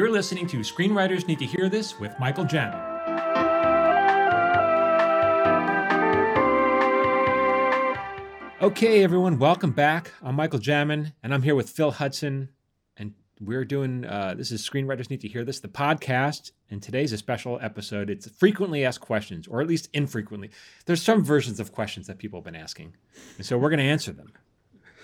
You're listening to Screenwriters Need to Hear This with Michael Jamin. Okay, everyone, welcome back. I'm Michael Jamin, and I'm here with Phil Hudson. And we're doing uh, this is Screenwriters Need to Hear This, the podcast. And today's a special episode. It's frequently asked questions, or at least infrequently. There's some versions of questions that people have been asking. And so we're going to answer them.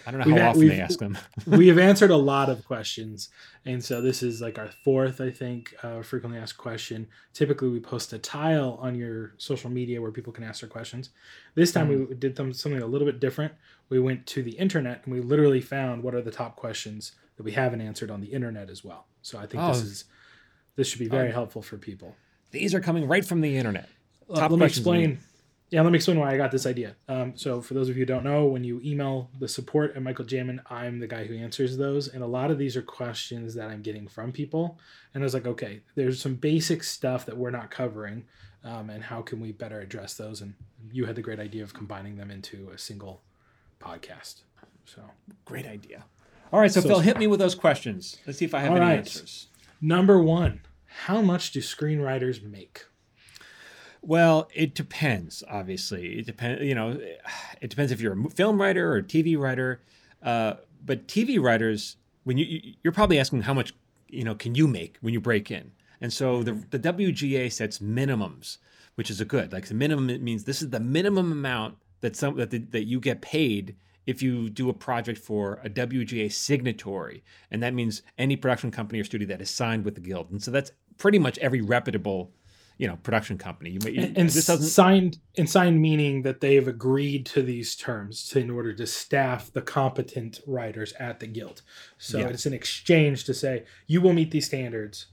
I don't know We've how often they ask them. we have answered a lot of questions, and so this is like our fourth, I think, uh, frequently asked question. Typically, we post a tile on your social media where people can ask their questions. This time, we did them, something a little bit different. We went to the internet and we literally found what are the top questions that we haven't answered on the internet as well. So I think this Oh. is this should be very helpful for people. These are coming right from the internet. Uh, Top let me explain. Yeah, let me explain why I got this idea. Um, so, for those of you who don't know, when you email the support at Michael Jamin, I'm the guy who answers those, and a lot of these are questions that I'm getting from people. And I was like, okay, there's some basic stuff that we're not covering, um, and how can we better address those? And you had the great idea of combining them into a single podcast. So, Great idea. All right, so, So- Phil, hit me with those questions. Let's see if I have All any right. answers. number one, how much do screenwriters make? Well, it depends. Obviously, it depends. You know, it depends if you're a film writer or a TV writer. Uh, but TV writers, when you you- you're probably asking how much you know can you make when you break in, and so the the WGA sets minimums, which is a good. Like the minimum it means this is the minimum amount that some that the, that you get paid if you do a project for a WGA signatory, and that means any production company or studio that is signed with the guild, and so that's pretty much every reputable you know production company. You may and, and this doesn't signed and signed meaning that they have agreed to these terms to, in order to staff the competent writers at the guild. So Yeah. it's an exchange to say you will meet these standards,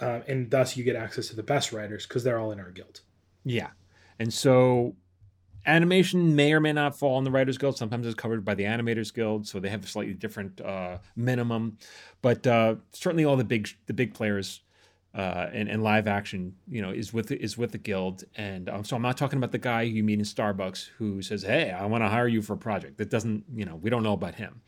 uh, and thus you get access to the best writers because they're all in our guild. Yeah. And so animation may or may not fall in the Writers Guild. Sometimes it's covered by the Animators Guild, so they have a slightly different uh, minimum. But uh, certainly all the big the big players uh, and, and live action, you know, is with is with the guild. And um, so I'm not talking about the guy you meet in Starbucks who says, "Hey, I want to hire you for a project." That doesn't, you know, we don't know about him.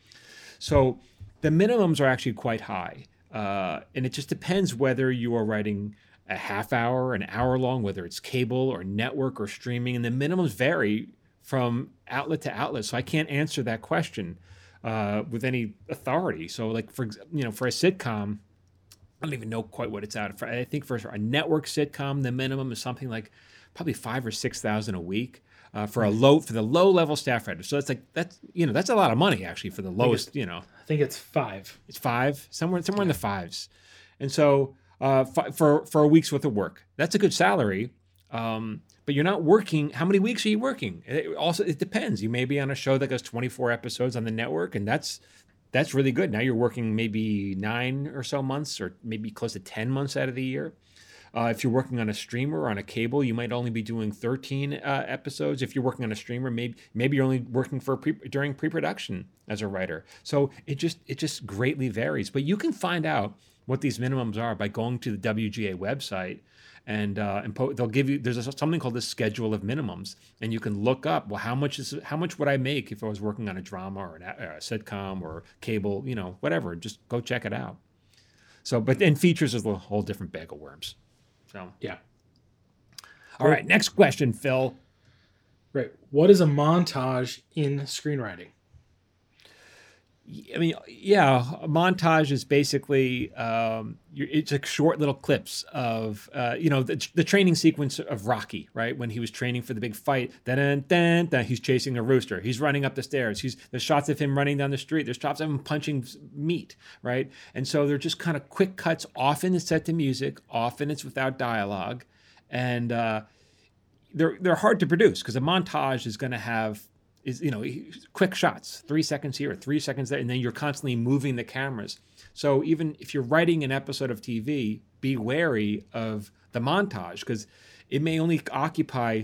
So the minimums are actually quite high. Uh, and it just depends whether you are writing a half hour, an hour long, whether it's cable or network or streaming. And the minimums vary from outlet to outlet. So I can't answer that question uh, with any authority. So, like, for you know, for a sitcom, I don't even know quite what it's at. For, I think for a network sitcom, the minimum is something like probably five or six thousand a week uh, for a low for the low level staff writer. So that's like that's you know that's a lot of money actually for the lowest you know I think it's five. it's five somewhere somewhere in the fives, and so uh, fi- for for a week's worth of work, that's a good salary. Um, but you're not working. How many weeks are you working? It also, it depends. You may be on a show that goes 24 episodes on the network, and that's that's really good. Now you're working maybe nine or so months, or maybe close to 10 months out of the year. Uh, if you're working on a streamer or on a cable, you might only be doing 13 uh, episodes. If you're working on a streamer, maybe maybe you're only working for pre- during pre-production as a writer. So it just it just greatly varies. But you can find out what these minimums are by going to the WGA website, and uh, they'll give you there's a, something called the schedule of minimums, and you can look up well how much is how much would I make if I was working on a drama or, an, or a sitcom or cable, you know, whatever. Just go check it out. So, but then features is a whole different bag of worms. So, Yeah. all right, next question, Phil. Right. What is a montage in screenwriting? I mean, yeah, a montage is basically um, it's like short little clips of uh, you know the, the training sequence of Rocky, right? When he was training for the big fight, then then then he's chasing a rooster, he's running up the stairs, he's there's shots of him running down the street, there's shots of him punching meat, right? And so they're just kind of quick cuts. Often it's set to music, often it's without dialogue, and uh, they're they're hard to produce because a montage is going to have is you know quick shots, three seconds here, three seconds there, and then you're constantly moving the cameras. So even if you're writing an episode of TV, be wary of the montage because it may only occupy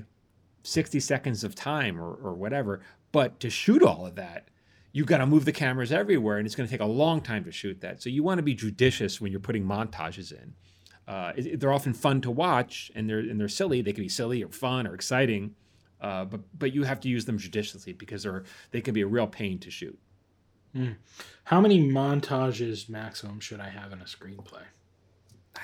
60 seconds of time or, or whatever. But to shoot all of that, you've got to move the cameras everywhere, and it's going to take a long time to shoot that. So you want to be judicious when you're putting montages in. Uh, they're often fun to watch, and they're and they're silly. They can be silly or fun or exciting, uh, but but you have to use them judiciously because they're they can be a real pain to shoot. How many montages maximum should I have in a screenplay?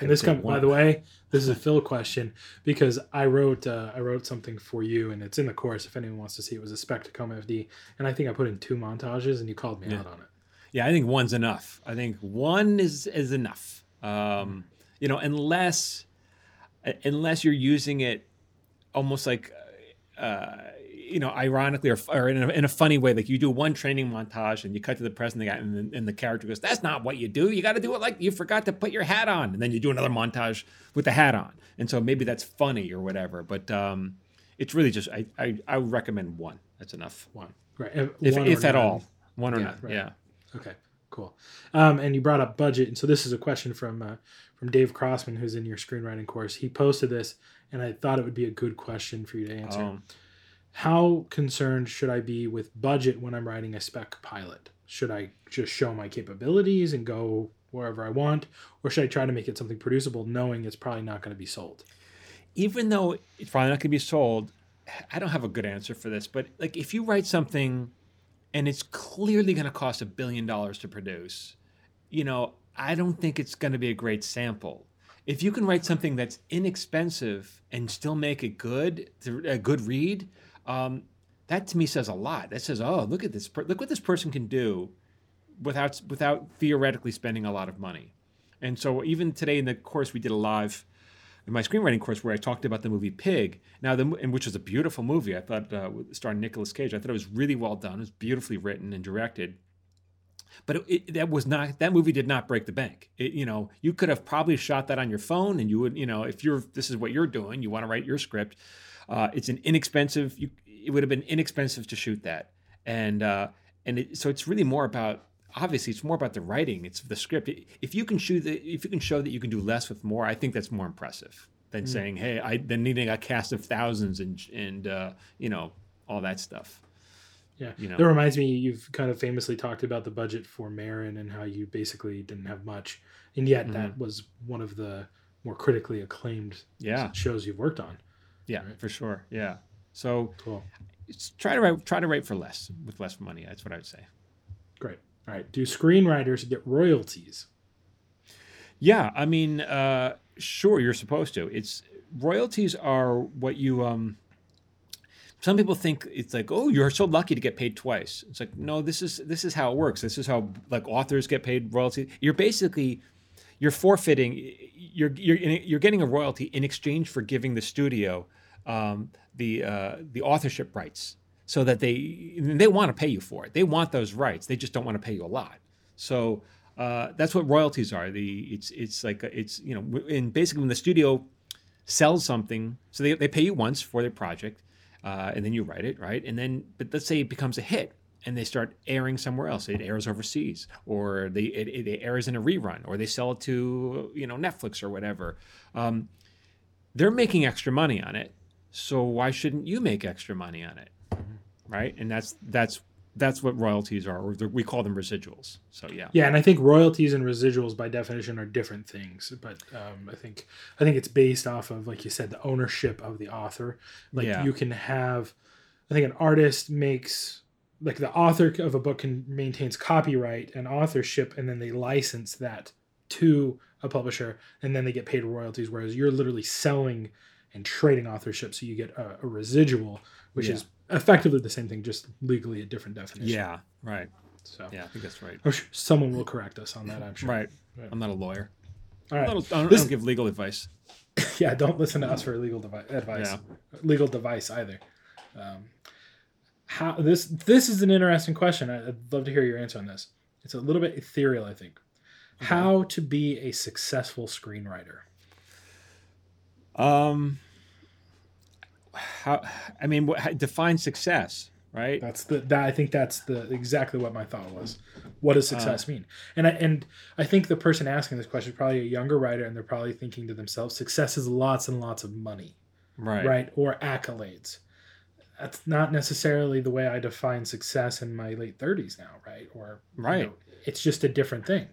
And this say comes, by the way, this is a Phil question because I wrote uh, I wrote something for you, and it's in the course if anyone wants to see. It was a spec Tacoma FD, and I think I put in two montages, and you called me Yeah. out on it. Yeah, I think one's enough. I think one is is enough. Um, you know, unless unless you're using it almost like uh, you know, ironically or, or in, a, in a funny way, like you do one training montage and you cut to the present, the guy, and, the- and the character goes, "That's not what you do. You got to do it like you forgot to put your hat on," and then you do another montage with the hat on, and so maybe that's funny or whatever. But um, it's really just I, I I would recommend one. That's enough, One, right? If, if or if at none. all, one or Yeah, none. right. Yeah. Okay, cool. Um, and you brought up budget, and so this is a question from uh, from Dave Crossman, who's in your screenwriting course. He posted this, and I thought it would be a good question for you to answer. Um, How concerned should I be with budget when I'm writing a spec pilot? Should I just show my capabilities and go wherever I want, or should I try to make it something producible, knowing it's probably not going to be sold? even though it's probably not going to be sold, I don't have a good answer for this. But like, if you write something and it's clearly going to cost a billion dollars to produce, you know, I don't think it's going to be a great sample. If you can write something that's inexpensive and still make it good, a good read, um, that to me says a lot. That says, oh, look at this, per- look what this person can do without without theoretically spending a lot of money. And so even today in the course we did a live in my screenwriting course where I talked about the movie Pig. Now, the, which was a beautiful movie. I thought uh, starring Nicolas Cage. I thought it was really well done. It was beautifully written and directed. But it, it, that was not that movie did not break the bank. It, you know, you could have probably shot that on your phone, and you would, you know, if you're this is what you're doing, you want to write your script. Uh, it's an inexpensive. You, it would have been inexpensive to shoot that, and uh, and it, so it's really more about obviously it's more about the writing it's the script if you can show that if you can show that you can do less with more i think that's more impressive than saying hey i than needing a cast of thousands and and uh, you know all that stuff Yeah, You know. that reminds me. You've kind of famously talked about the budget for Maron and how you basically didn't have much, and yet that was one of the more critically acclaimed Mm-hmm. yeah shows you've worked on. yeah for sure yeah so Cool, try to write try to write for less with less money that's what i would say great. All right, do screenwriters get royalties? Yeah, I mean, uh, sure, you're supposed to. It's royalties are what you. Um, some people think it's like, oh, you're so lucky to get paid twice. It's like, no, this is this is how it works. This is how like authors get paid royalty You're basically you're forfeiting. You're you're you're getting a royalty in exchange for giving the studio um, the uh, the authorship rights, so that they they want to pay you for it. They want those rights. They just don't want to pay you a lot. So uh, that's what royalties are. The it's it's like it's you know, and basically when the studio sells something, so they, they pay you once for their project, uh, and then you write it, right? And then, but let's say it becomes a hit, and they start airing somewhere else. It airs overseas, or they it, it airs in a rerun, or they sell it to you know Netflix or whatever. Um, they're making extra money on it, so why shouldn't you make extra money on it, right? And that's that's that's what royalties are, or the, we call them residuals. So yeah, Yeah, and I think royalties and residuals by definition are different things. But um, I think I think it's based off of, like you said, the ownership of the author. Like Yeah. you can have, I think an artist makes like the author of a book can maintains copyright and authorship, and then they license that to a publisher, and then they get paid royalties. Whereas you're literally selling and trading authorship, so you get a, a residual, which Yeah. is effectively the same thing, just legally a different definition. yeah, right. So Yeah, I think that's right. Sure someone will correct us on that. I'm sure. Right. Right. I'm not a lawyer. All I don't, I don't, I don't give legal advice. Yeah, don't listen to us for legal devi- advice. Yeah. Legal device either. Um, how this this is an interesting question. I'd love to hear your answer on this. It's a little bit ethereal, I think. How to be a successful screenwriter? Um, how? I mean, what, define success, right? That's the that I think that's the exactly what my thought was. What does uh, success mean? And I and I think the person asking this question is probably a younger writer, and they're probably thinking to themselves, success is lots and lots of money. Right. right? Or accolades. That's not necessarily the way I define success in my late 30s now, right? Or you Right. know, it's just a different thing.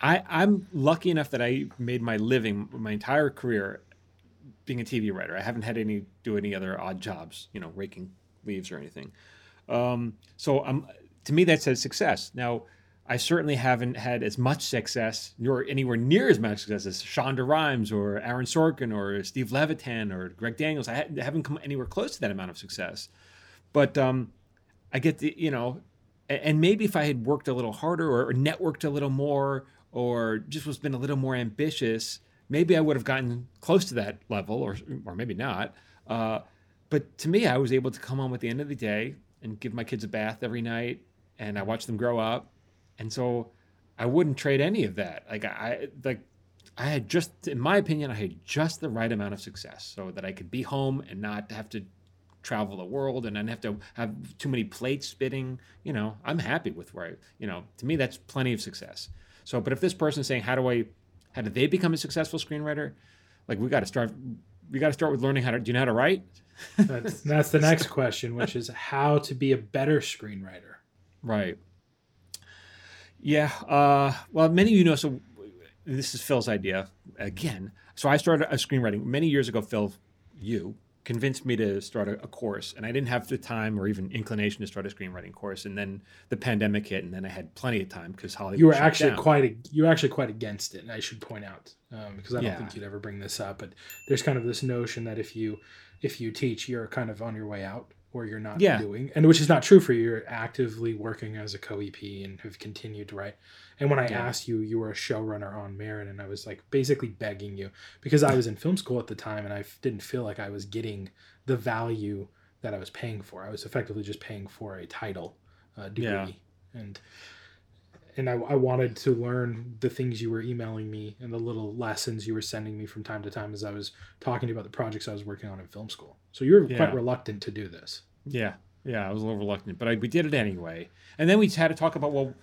I, I'm lucky enough that I made my living my entire career being a TV writer. I haven't had any do any other odd jobs, you know, raking leaves or anything. Um, so I'm to me that says success. Now, I certainly haven't had as much success, nor anywhere near as much success as Shonda Rhimes or Aaron Sorkin or Steve Levitan or Greg Daniels. I haven't come anywhere close to that amount of success. But um, I get the, you know, and maybe if I had worked a little harder or networked a little more or just was been a little more ambitious, maybe I would have gotten close to that level or, or maybe not. Uh, but to me, I was able to come home at the end of the day and give my kids a bath every night and I watched them grow up and so I wouldn't trade any of that. Like I like I had just in my opinion I had just the right amount of success so that I could be home and not have to travel the world and not have to have too many plates spitting, you know, I'm happy with where I, you know, to me that's plenty of success. So but if this person's saying how do I how did they become a successful screenwriter? Like we got to start we got to start with learning how to do you know how to write? that's, that's the next question, which is how to be a better screenwriter. Right. Yeah. Uh, well, many of you know. So this is Phil's idea again. So I started a screenwriting many years ago. Phil, you convinced me to start a, a, course, and I didn't have the time or even inclination to start a screenwriting course. And then the pandemic hit, and then I had plenty of time because Hollywood. You were actually down. quite a, you were actually quite against it, and I should point out um, because I don't yeah. think you'd ever bring this up, but there's kind of this notion that if you if you teach, you're kind of on your way out or you're not yeah. doing and which is not true for you you're actively working as a co-ep and have continued to write and when i yeah. asked you you were a showrunner on Maron and i was like basically begging you because i was in film school at the time and i didn't feel like i was getting the value that i was paying for i was effectively just paying for a title uh, degree yeah. and and I, I wanted to learn the things you were emailing me and the little lessons you were sending me from time to time as I was talking to you about the projects I was working on in film school. So you were yeah. quite reluctant to do this. Yeah, yeah, I was a little reluctant, but I, we did it anyway. And then we had to talk about well,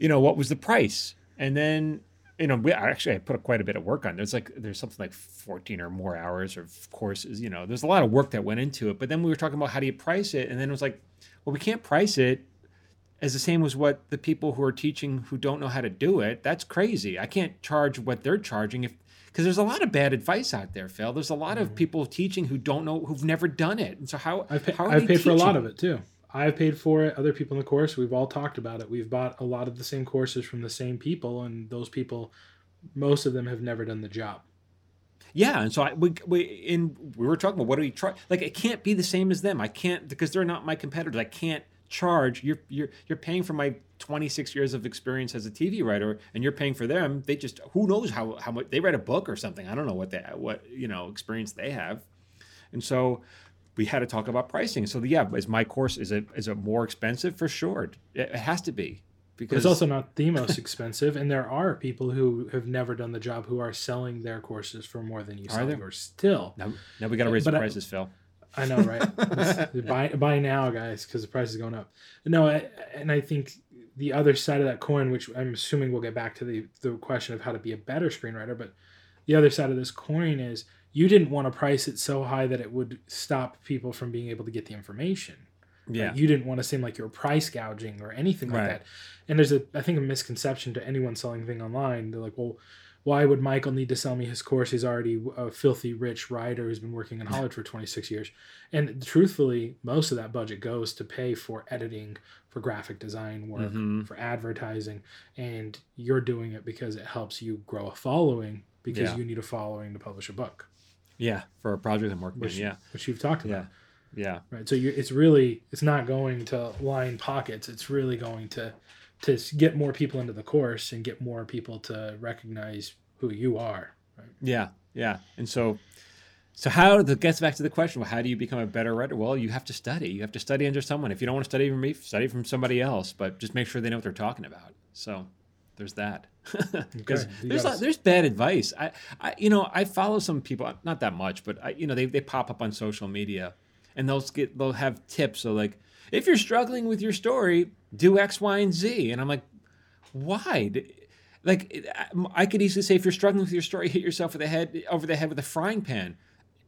you know, what was the price? And then you know, we actually I put quite a bit of work on. There's like there's something like 14 or more hours of courses. You know, there's a lot of work that went into it. But then we were talking about how do you price it, and then it was like, well, we can't price it as the same as what the people who are teaching who don't know how to do it. That's crazy. I can't charge what they're charging if because there's a lot of bad advice out there, Phil. There's a lot mm-hmm. of people teaching who don't know who've never done it, and so how I've, pay, how I've paid teaching? for a lot of it too. I've paid for it. Other people in the course, we've all talked about it. We've bought a lot of the same courses from the same people, and those people, most of them have never done the job. Yeah, and so I we we in we were talking about what do we try? Like it can't be the same as them. I can't because they're not my competitors. I can't charge you're you're you're paying for my 26 years of experience as a TV writer and you're paying for them they just who knows how how much they read a book or something I don't know what they what you know experience they have and so we had to talk about pricing. So yeah is my course is it is it more expensive? For sure. It, has to be because it's also not the most expensive and there are people who have never done the job who are selling their courses for more than you sell yours still. Now, now we got to uh, raise but the prices I, phil. I know, right? buy buy now, guys, because the price is going up. No, I, and I think the other side of that coin, which I'm assuming we'll get back to the the question of how to be a better screenwriter, but the other side of this coin is you didn't want to price it so high that it would stop people from being able to get the information. Yeah. Like you didn't want to seem like you were price gouging or anything like right. that. And there's a I think a misconception to anyone selling thing online. They're like, well, why would Michael need to sell me his course? He's already a filthy rich writer who's been working in Hollywood for 26 years. And truthfully, most of that budget goes to pay for editing, for graphic design work, mm-hmm. for advertising. And you're doing it because it helps you grow a following because yeah. you need a following to publish a book. Yeah, for a project I'm working which, on. Yeah. Which you've talked about. Yeah. Yeah. Right. So it's really, it's not going to line pockets. It's really going to to get more people into the course and get more people to recognize who you are. Right? Yeah, yeah. And so, so how that gets back to the question: well, how do you become a better writer? Well, you have to study. You have to study under someone. If you don't want to study from me, study from somebody else. But just make sure they know what they're talking about. So there's that. Because okay. there's gotta... there's bad advice. I, I you know I follow some people not that much, but I you know they they pop up on social media, and they'll get they'll have tips. So like if you're struggling with your story, do X, Y, and Z. And I'm like, why? Like I could easily say, if you're struggling with your story, hit yourself with the head over the head with a frying pan.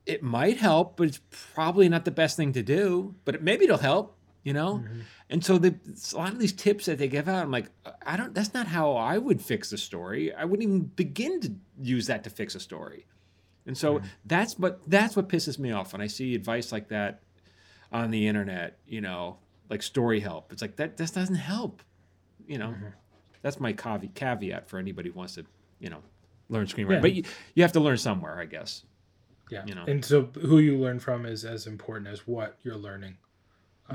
It might help, but it's probably not the best thing to do. But it, maybe it'll help, you know. Mm-hmm. And so the, a lot of these tips that they give out, I'm like, I don't. That's not how I would fix a story. I wouldn't even begin to use that to fix a story. And so mm-hmm. that's what that's what pisses me off when I see advice like that on the internet, you know, like story help. It's like that this doesn't help, you know. Mm-hmm. that's my caveat, caveat for anybody who wants to, you know, learn screenwriting. Yeah. But you, you have to learn somewhere, I guess. Yeah. You know. And so who you learn from is as important as what you're learning.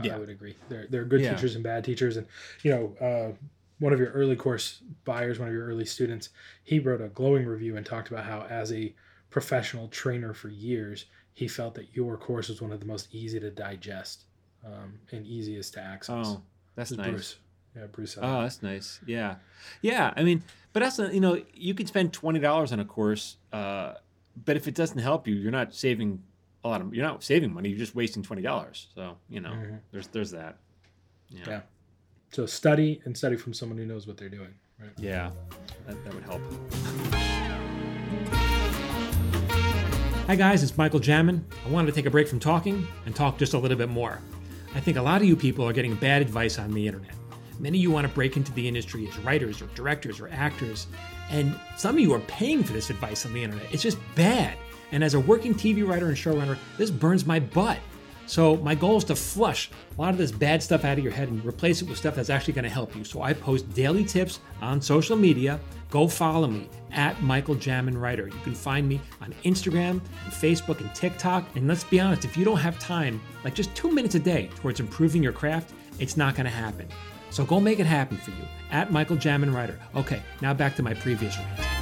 Yeah. I would agree. There, there are good Yeah. teachers and bad teachers. And, you know, uh, one of your early course buyers, one of your early students, he wrote a glowing review and talked about how, as a professional trainer for years, he felt that your course was one of the most easy to digest um, and easiest to access. Oh, that's nice. Bruce. Yeah, Bruce. Oh, that. that's nice. Yeah, yeah. I mean, but that's you know, you could spend twenty dollars on a course, uh, but if it doesn't help you, you're not saving a lot of. You're not saving money. You're just wasting twenty dollars. So you know, Mhm. there's there's that. Yeah, Yeah. So study and study from someone who knows what they're doing. Right. yeah, that, that would help. Hi, guys, it's Michael Jamin. I wanted to take a break from talking and talk just a little bit more. I think a lot of you people are getting bad advice on the internet. Many of you want to break into the industry as writers or directors or actors, and some of you are paying for this advice on the internet. It's just bad. And as a working TV writer and showrunner, this burns my butt. So my goal is to flush a lot of this bad stuff out of your head and replace it with stuff that's actually going to help you. So I post daily tips on social media. Go follow me at Michael Jamin Writer. You can find me on Instagram and Facebook and TikTok. And let's be honest, if you don't have time, like just two minutes a day towards improving your craft, it's not going to happen. So go make it happen for you at Michael Jamin Writer. Okay, now back to my previous rant.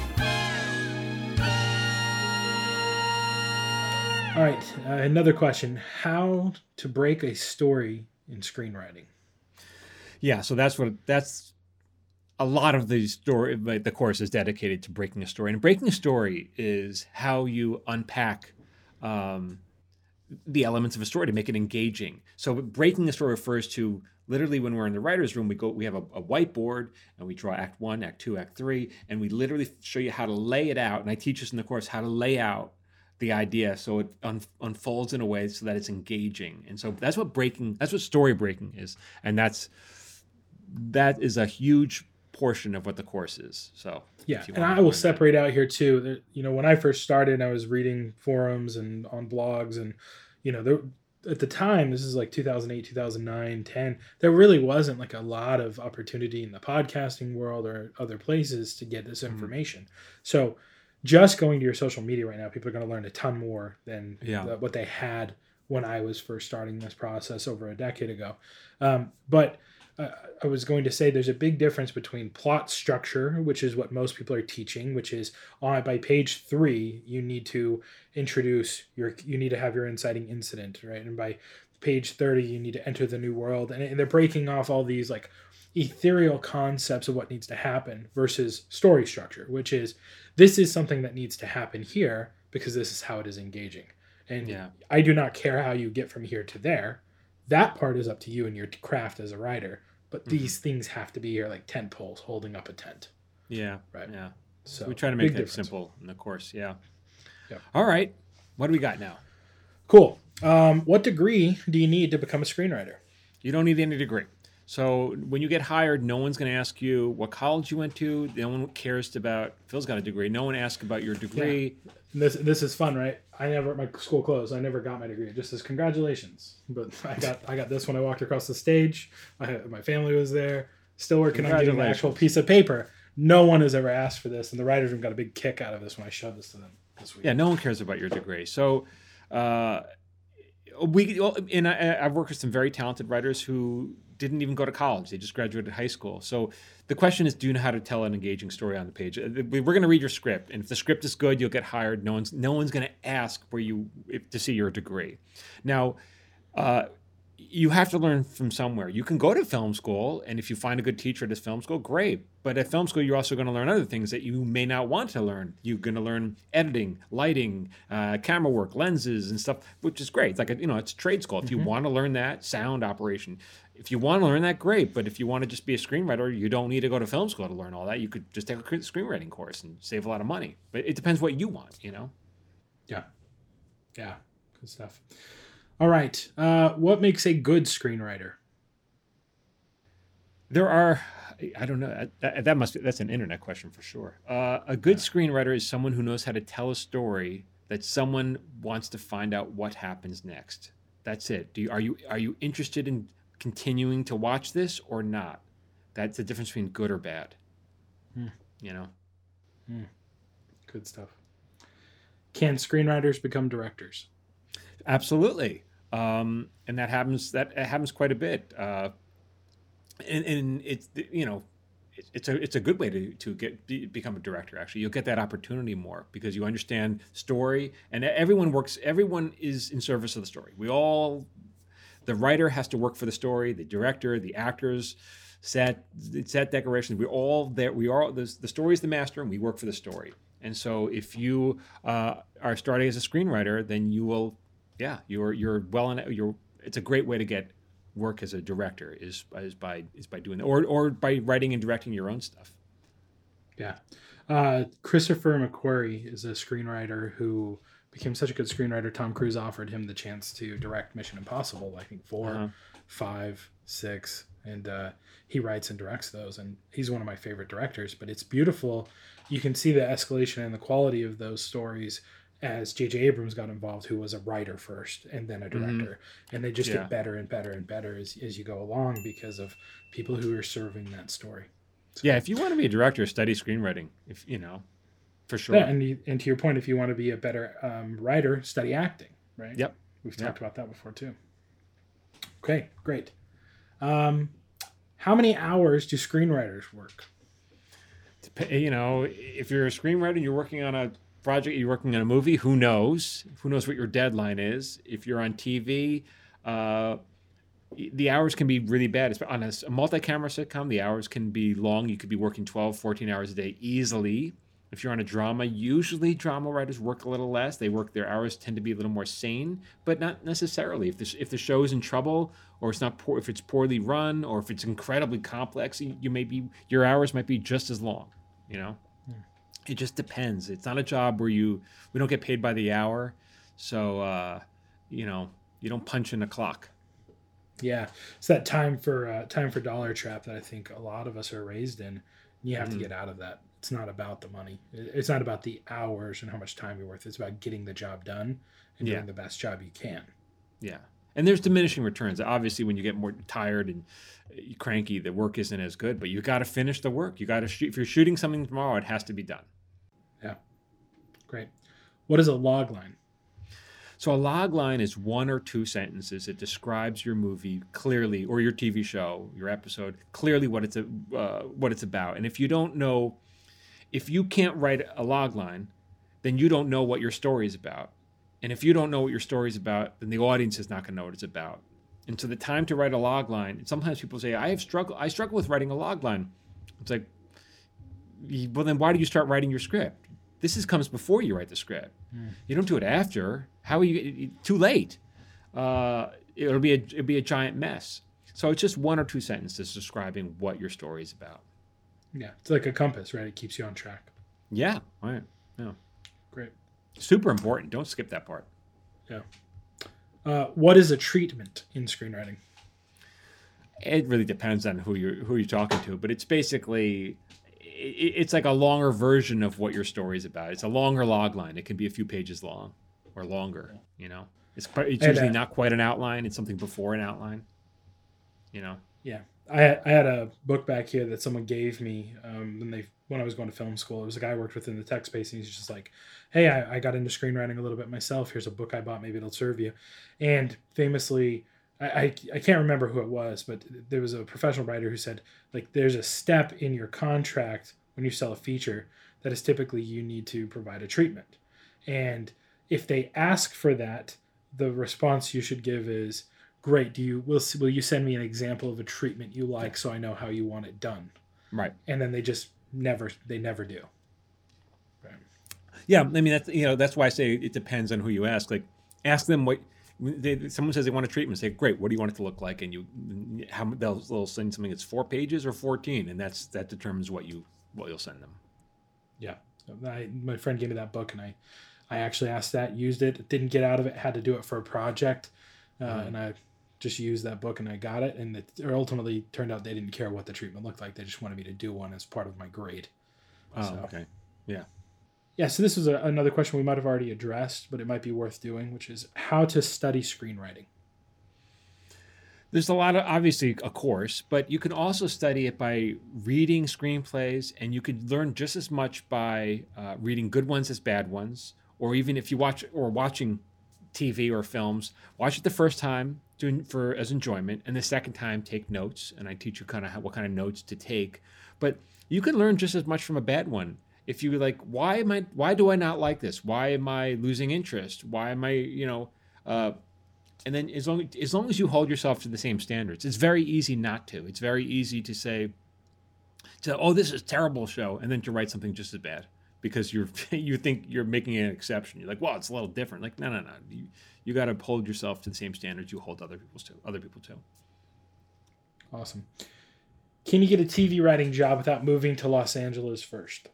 All right. Uh, another question: How to break a story in screenwriting? Yeah, so that's what that's a lot of the story. The course is dedicated to breaking a story, and breaking a story is how you unpack um, the elements of a story to make it engaging. So breaking a story refers to literally when we're in the writers' room, we go we have a, a whiteboard and we draw Act One, Act Two, Act Three, and we literally show you how to lay it out. And I teach us in the course how to lay out the idea so it un- unfolds in a way so that it's engaging. And so that's what breaking that's what story breaking is, and that's that is a huge portion of what the course is. So Yeah, and I will learn that. separate out here too. That you know, when I first started, I was reading forums and on blogs, and you know, there at the time, this is like 2008, 2009, 10. There really wasn't like a lot of opportunity in the podcasting world or other places to get this Mhm. information. So, just going to your social media right now, people are going to learn a ton more than Yeah. the- what they had when I was first starting this process over a decade ago. Um, but uh, I was going to say there's a big difference between plot structure, which is what most people are teaching, which is on by page three you need to introduce your you need to have your inciting incident, right? And by page thirty you need to enter the new world, and, and they're breaking off all these like ethereal concepts of what needs to happen versus story structure, which is this is something that needs to happen here because this is how it is engaging. And Yeah. I do not care how you get from here to there. That part is up to you and your craft as a writer. But Mm-hmm. these things have to be here like tent poles holding up a tent. Yeah. Right. Yeah. So we try to make that difference. simple in the course. Yeah. Yep. All right. What do we got now? Cool. Um, what degree do you need to become a screenwriter? You don't need any degree. So when you get hired, no one's going to ask you what college you went to. No one cares about Phil's got a degree. No one asks about your degree. And this this is fun, right? I never my school closed. I never got my degree. It just says congratulations. But I got I got this when I walked across the stage. I my family was there. Still working on getting the actual piece of paper. No one has ever asked for this, and the writers room got a big kick out of this when I showed this to them this week. Yeah, no one cares about your degree. So, uh, we well, and I, I've worked with some very talented writers who didn't even go to college; they just graduated high school. So the question is, do you know how to tell an engaging story on the page? Uh, we- We're going to read your script, and if the script is good, you'll get hired. No one's no one's going to ask where you if, to see your degree. Now. Uh, you have to learn from somewhere. You can go to film school, and if you find a good teacher at this film school, great. But at film school, you're also going to learn other things that you may not want to learn. You're going to learn editing, lighting, uh, camera work, lenses, and stuff, which is great. It's like a, you know, it's trade school. If you want to learn that, sound operation. If you want to learn that, great. But if you want to just be a screenwriter, you don't need to go to film school to learn all that. You could just take a screenwriting course and save a lot of money. But it depends what you want, you know. Yeah. Yeah. Good stuff. All right. Uh, what makes a good screenwriter? There are, I don't know. That, that must be, that's an internet question for sure. Uh, a good screenwriter is someone who knows how to tell a story that someone wants to find out what happens next. That's it. Do you, are you are you interested in continuing to watch this or not? That's the difference between good or bad. Hmm. You know. Good stuff. Can screenwriters become directors? Absolutely, um, and that happens. That happens quite a bit, uh, and, and it's you know, it- it's a it's a good way to to get be, become a director. Actually, you'll get that opportunity more because you understand story, and everyone works. Everyone is in service of the story. We all, the writer has to work for the story. The director, the actors, set set decorations. We all there. We are the the story is the master, and we work for the story. And so, if you uh, are starting as a screenwriter, then you will, yeah, you're you're well in. You're it's a great way to get work as a director is is by is by doing that, or or by writing and directing your own stuff. Yeah. Uh, Christopher McQuarrie is a screenwriter who became such a good screenwriter. Tom Cruise offered him the chance to direct Mission Impossible, I think 4 Uh-huh. five, six, and uh, he writes and directs those. And he's one of my favorite directors. But it's beautiful. You can see the escalation and the quality of those stories as J.J. Abrams got involved, who was a writer first and then a director, and they just Yeah. get better and better and better as, as you go along because of people who are serving that story. Yeah, if you want to be a director, study screenwriting. If you know, for sure. Yeah, and you, and to your point, if you want to be a better um, writer, study acting. Right. Yep. We've Yep. talked about that before too. Okay, great. Um, how many hours do screenwriters work? You know, if you're a screenwriter you're working on a project, you're working on a movie, who knows? Who knows what your deadline is? If you're on TV, uh, the hours can be really bad. On a multi-camera sitcom, the hours can be long. You could be working 12, 14 hours a day easily. If you're on a drama, usually drama writers work a little less. They work their hours tend to be a little more sane, but not necessarily. If the if the show is in trouble, or it's not poor, if it's poorly run, or if it's incredibly complex, you, you may be your hours might be just as long. You know, it just depends. It's not a job where you we don't get paid by the hour, so uh, you know you don't punch in a clock. Yeah, it's that time for uh, time for dollar trap that I think a lot of us are raised in. You have Mhm. to get out of that. It's not about the money. It's not about the hours and how much time you're worth. It's about getting the job done and Yeah. doing the best job you can. Yeah. And there's diminishing returns. Obviously, when you get more tired and uh, cranky, the work isn't as good. But you got to finish the work. You got to shoot. If you're shooting something tomorrow, it has to be done. Yeah. Great. What is a log line? So a log line is one or two sentences. It describes your movie clearly, or your TV show, your episode clearly what it's a, uh, what it's about. And if you don't know, if you can't write a log line, then you don't know what your story is about. And if you don't know what your story is about, then the audience is not going to know what it's about. And so the time to write a log line. Sometimes people say, "I have struggle. I struggle with writing a log line." It's like, well, then why do you start writing your script? This is comes before you write the script. You don't do it after. How are you? Too late. Uh, it'll be a it'll be a giant mess. So it's just one or two sentences describing what your story is about. Yeah, it's like a compass, right? It keeps you on track. Yeah, right. Yeah, Great. super important. Don't skip that part. Yeah. Uh, what is a treatment in screenwriting? It really depends on who you're who you're talking to, but it's basically it, it's like a longer version of what your story is about. It's a longer log line. It can be a few pages long or longer. You know, it's quite- it's And, usually uh, not quite an outline. It's something before an outline. You know. Yeah, I had, I had a book back here that someone gave me um, when they when I was going to film school. It was a guy I worked with in the tech space, and he's just like, "Hey, I, I got into screenwriting a little bit myself. Here's a book I bought. Maybe it'll serve you." And famously, I, I I can't remember who it was, but there was a professional writer who said like, "There's a step in your contract when you sell a feature that is typically you need to provide a treatment, and if they ask for that, the response you should give is." Great. Do you will will you send me an example of a treatment you like so I know how you want it done? Right. And then they just never they never do. right. Yeah, I mean that's you know that's why I say it depends on who you ask. Like, ask them what they, someone says they want a treatment. Say, great, what do you want it to look like? And you, how they'll, they'll send something that's four pages or fourteen, and that's that determines what you what you'll send them. Yeah. I, my friend gave me that book and I I actually asked that, used it, didn't get out of it, had to do it for a project. Uh, Mhm. and I just used that book and I got it and it ultimately turned out they didn't care what the treatment looked like. They just wanted me to do one as part of my grade. Oh, So- okay. Yeah, Yeah. so this is a, another question we might have already addressed, but it might be worth doing, which is how to study screenwriting. There's a lot of obviously a course, but you can also study it by reading screenplays, and you could learn just as much by uh, reading good ones as bad ones, or even if you watch or watching TV or films, watch it the first time doing for as enjoyment, and the second time take notes, and I teach you kind of how, what kind of notes to take. But you can learn just as much from a bad one. If you like why am i why do i not like this? Why am i losing interest? Why am i you know uh, and then as long as long as you hold yourself to the same standards it's very easy not to. It's very easy to say to oh this is a terrible show and then to write something just as bad because you're you think you're making an exception you're like well it's a little different like no no no you, you got to hold yourself to the same standards you hold other people's to other people to Awesome. Can you get a TV writing job without moving to Los Angeles first?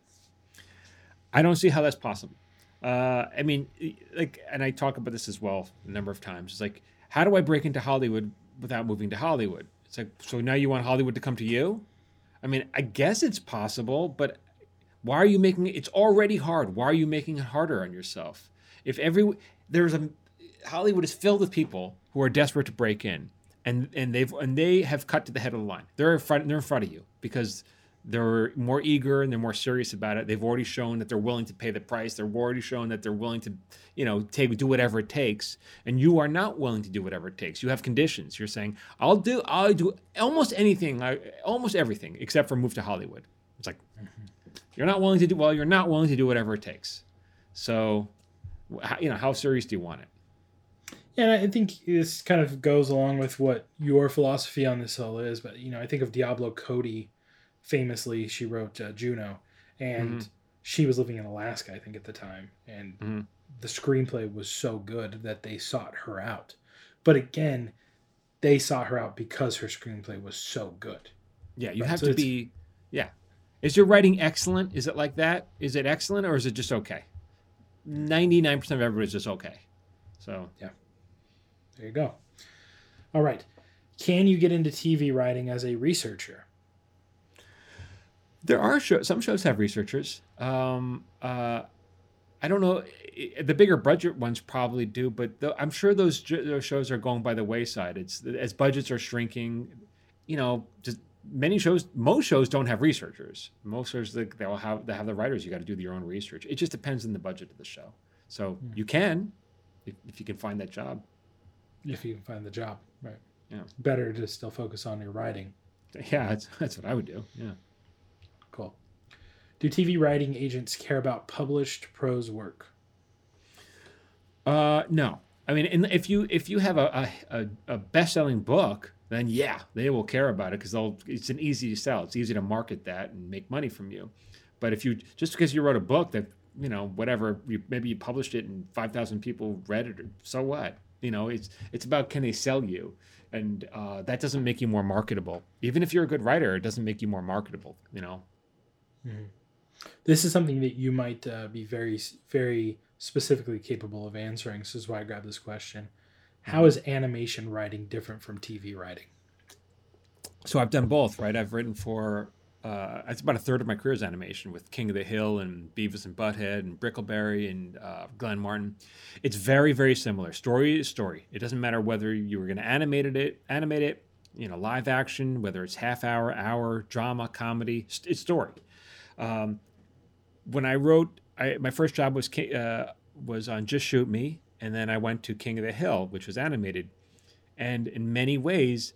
I don't see how that's possible. Uh, I mean, like, and I talk about this as well a number of times. It's like, how do I break into Hollywood without moving to Hollywood? It's like, so now you want Hollywood to come to you? I mean, I guess it's possible, but why are you making it? It's already hard. Why are you making it harder on yourself? If every there's a Hollywood is filled with people who are desperate to break in, and and they've and they have cut to the head of the line. They're in front. They're in front of you because they're more eager and they're more serious about it. They've already shown that they're willing to pay the price. They're already shown that they're willing to, you know, take do whatever it takes. And you are not willing to do whatever it takes. You have conditions. You're saying, "I'll do, I'll do almost anything, I, almost everything, except for move to Hollywood." It's like mm-hmm. You're not willing to do. Well, you're not willing to do whatever it takes. So, you know, how serious do you want it? Yeah, and I think this kind of goes along with what your philosophy on this all is. But you know, I think of Diablo Cody famously she wrote uh, Juno, and mm-hmm. she was living in Alaska, I think, at the time, and mm-hmm. the screenplay was so good that they sought her out. But again, they sought her out because her screenplay was so good. Yeah, you right? have so to be. Yeah, is your writing excellent? Is it like that? Is it excellent or is it just okay? Ninety nine percent of everybody's just okay. So yeah, there you go. All right, can you get into TV writing as a researcher? There are shows. Some shows have researchers. Um, uh, I don't know. The bigger budget ones probably do, but the, I'm sure those, those shows are going by the wayside. It's as budgets are shrinking. You know, just many shows. Most shows don't have researchers. Most shows they, they'll have they have the writers. You got to do your own research. It just depends on the budget of the show. So mm. you can, if, if you can find that job. If you can find the job, right? Yeah. Better to still focus on your writing. Yeah, that's that's what I would do. Yeah. Cool. Do TV writing agents care about published prose work? Uh, no. I mean, if you if you have a a, a best selling book, then yeah, they will care about it because. It's an easy to sell. It's easy to market that and make money from you. But if you just because you wrote a book that you know whatever you, maybe you published it and five thousand people read it, so what? You know, it's it's about can they sell you, and uh, that doesn't make you more marketable. Even if you're a good writer, it doesn't make you more marketable. You know, Mm-hmm. This is something that you might uh, be very, very specifically capable of answering. This is why I grabbed this question. How mm-hmm. animation writing different from TV writing? So I've done both, right? I've written for uh, it's about a third of my career is animation with King of the Hill and Beavis and Butthead and Brickleberry and uh, Glenn Martin. It's very, very similar. Story is story. It doesn't matter whether you were going to animate it, animate it, you know, live action, whether it's half hour, hour, drama, comedy. It's story. Um, when I wrote, I, my first job was uh, was on Just Shoot Me, and then I went to King of the Hill, which was animated, and in many ways,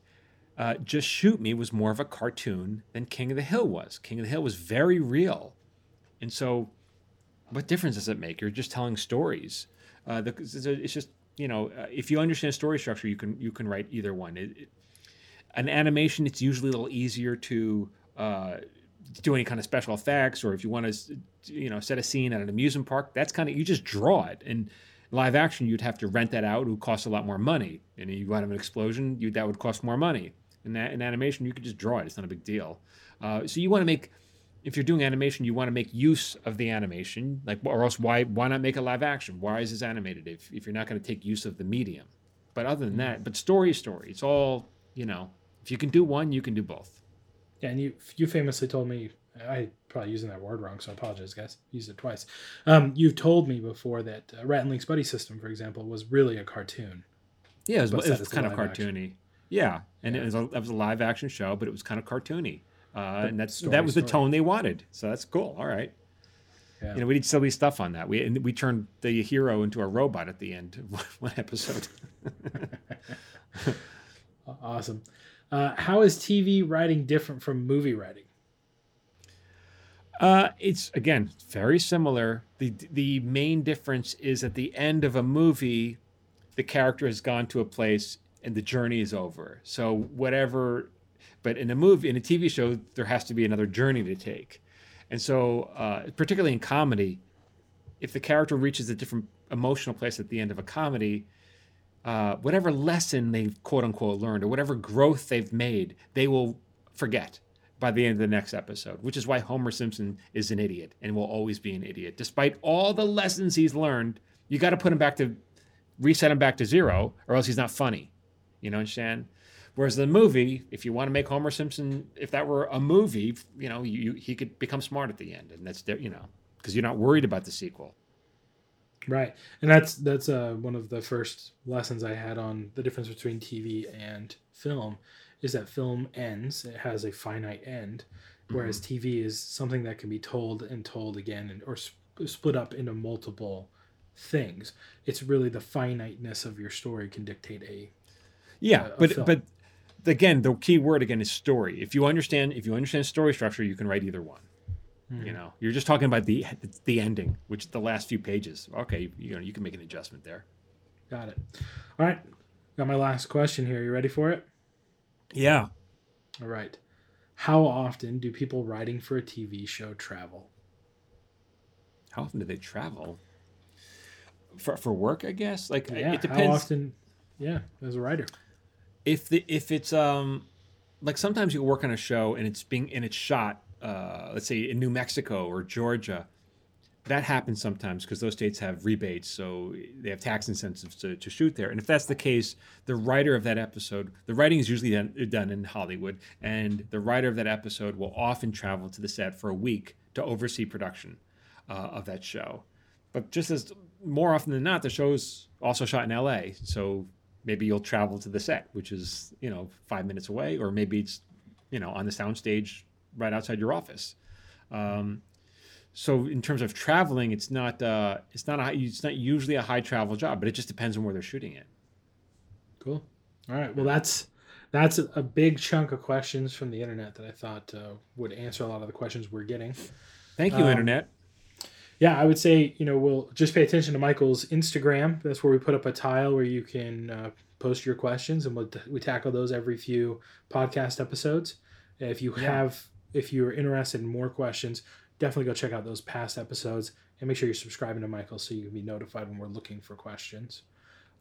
uh, Just Shoot Me was more of a cartoon than King of the Hill was. King of the Hill was very real, and so, what difference does it make? You're just telling stories. Uh, the, it's just you know, uh, if you understand story structure, you can you can write either one. It, it, an animation, it's usually a little easier to uh, do any kind of special effects or if you want to you know set a scene at an amusement park that's kind of you just draw it and live action you'd have to rent that out it would cost a lot more money. And you want have an explosion you, that would cost more money. In, that, in animation you could just draw it it's not a big deal. Uh, so you want to make if you're doing animation you want to make use of the animation like or else why why not make a live action? Why is this animated if, if you're not going to take use of the medium? But other than that but story story it's all you know if you can do one you can do both. Yeah, and you you famously told me I probably using that word wrong, so I apologize, guys. Used it twice. Um, you've told me before that uh, Rhett and Link's Buddy System, for example, was really a cartoon. Yeah, it was, it was kind of cartoony. Action. Yeah, and it was a, that was a live action show, but it was kind of cartoony, uh, and that's story, that was the tone they wanted. So that's cool. All right. Yeah. You know, we did silly stuff on that. We and we turned the hero into a robot at the end of one episode. Awesome. Uh, how is TV writing different from movie writing? Uh, it's again very similar. the The main difference is at the end of a movie, the character has gone to a place and the journey is over. So whatever, but in a movie, in a TV show, there has to be another journey to take, and so uh, particularly in comedy, if the character reaches a different emotional place at the end of a comedy, uh, whatever lesson they've quote unquote learned or whatever growth they've made, they will forget by the end of the next episode, which is why Homer Simpson is an idiot and will always be an idiot. Despite all the lessons he's learned, you got to put him back to reset him back to zero, or else he's not funny. You know, understand? Whereas the movie, if you want to make Homer Simpson, if that were a movie, you know, you, he could become smart at the end, and that's you know, because you're not worried about the sequel. Right, and that's that's uh, one of the first lessons I had on the difference between TV and film, is that film ends; it has a finite end, whereas mm-hmm. TV is something that can be told and told again, and or sp- split up into multiple things. It's really the finiteness of your story can dictate a Yeah, a- a but film. but again, the key word again is story. If you understand if you understand story structure, you can write either one. You mm-hmm. know, you're just talking about the the ending, which the last few pages. Okay, you know, you can make an adjustment there. Got it. All right, got my last question here. You ready for it? Yeah. All right. How often do people writing for a TV show travel? How often do they travel? For for work, I guess. Like Yeah. it depends. How often? Yeah, as a writer. if the if it's um like sometimes you work on a show and it's being and it's shot uh let's say in New Mexico or Georgia that happens sometimes because those states have rebates so they have tax incentives to, to shoot there and if that's the case the writer of that episode the writing is usually done, done in hollywood and the writer of that episode will often travel to the set for a week to oversee production uh, of that show but just as more often than not the show's also shot in la so maybe you'll travel to the set, which is you know five minutes away, or maybe it's you know on the soundstage right outside your office. Um, so in terms of traveling, it's not uh, it's not a, it's not usually a high travel job, but it just depends on where they're shooting it. Cool. All right. Well, that's that's a big chunk of questions from the internet that I thought uh, would answer a lot of the questions we're getting. Thank you, Um, internet. Yeah, I would say you know we'll just pay attention to Michael's Instagram. That's where we put up a tile where you can uh, post your questions, and we'll, we tackle those every few podcast episodes. If you Yeah. have, if you're interested in more questions, definitely go check out those past episodes and make sure you're subscribing to Michael so you can be notified when we're looking for questions.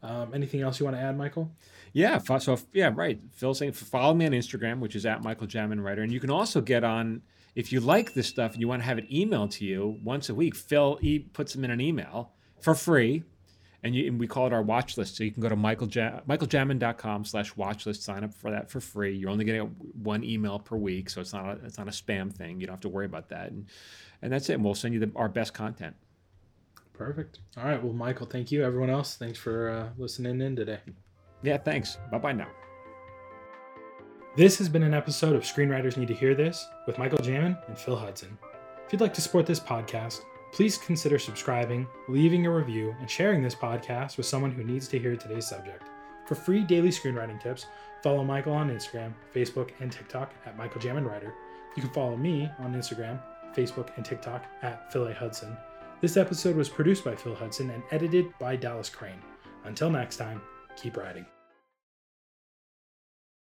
Um, anything else you want to add, Michael? Yeah. So yeah, right. Phil saying follow me on Instagram, which is at Michael Jamin Writer, and you can also get on if you like this stuff and you want to have it emailed to you once a week. Phil e- puts them in an email for free, and, you, and we call it our watch list. So you can go to Michael ja- michaeljamin.com slash watch list, sign up for that for free. You're only getting one email per week, so it's not a, it's not a spam thing. You don't have to worry about that, and and that's it. And we'll send you the, our best content. Perfect. All right. Well, Michael, thank you. Everyone else, thanks for uh, listening in today. Yeah. Thanks. Bye bye now. This has been an episode of Screenwriters Need to Hear This with Michael Jamin and Phil Hudson. If you'd like to support this podcast, please consider subscribing, leaving a review, and sharing this podcast with someone who needs to hear today's subject. For free daily screenwriting tips, follow Michael on Instagram, Facebook, and TikTok at Michael Jamin Writer. You can follow me on Instagram, Facebook, and TikTok at Phil A. Hudson. This episode was produced by Phil Hudson and edited by Dallas Crane. Until next time, keep writing.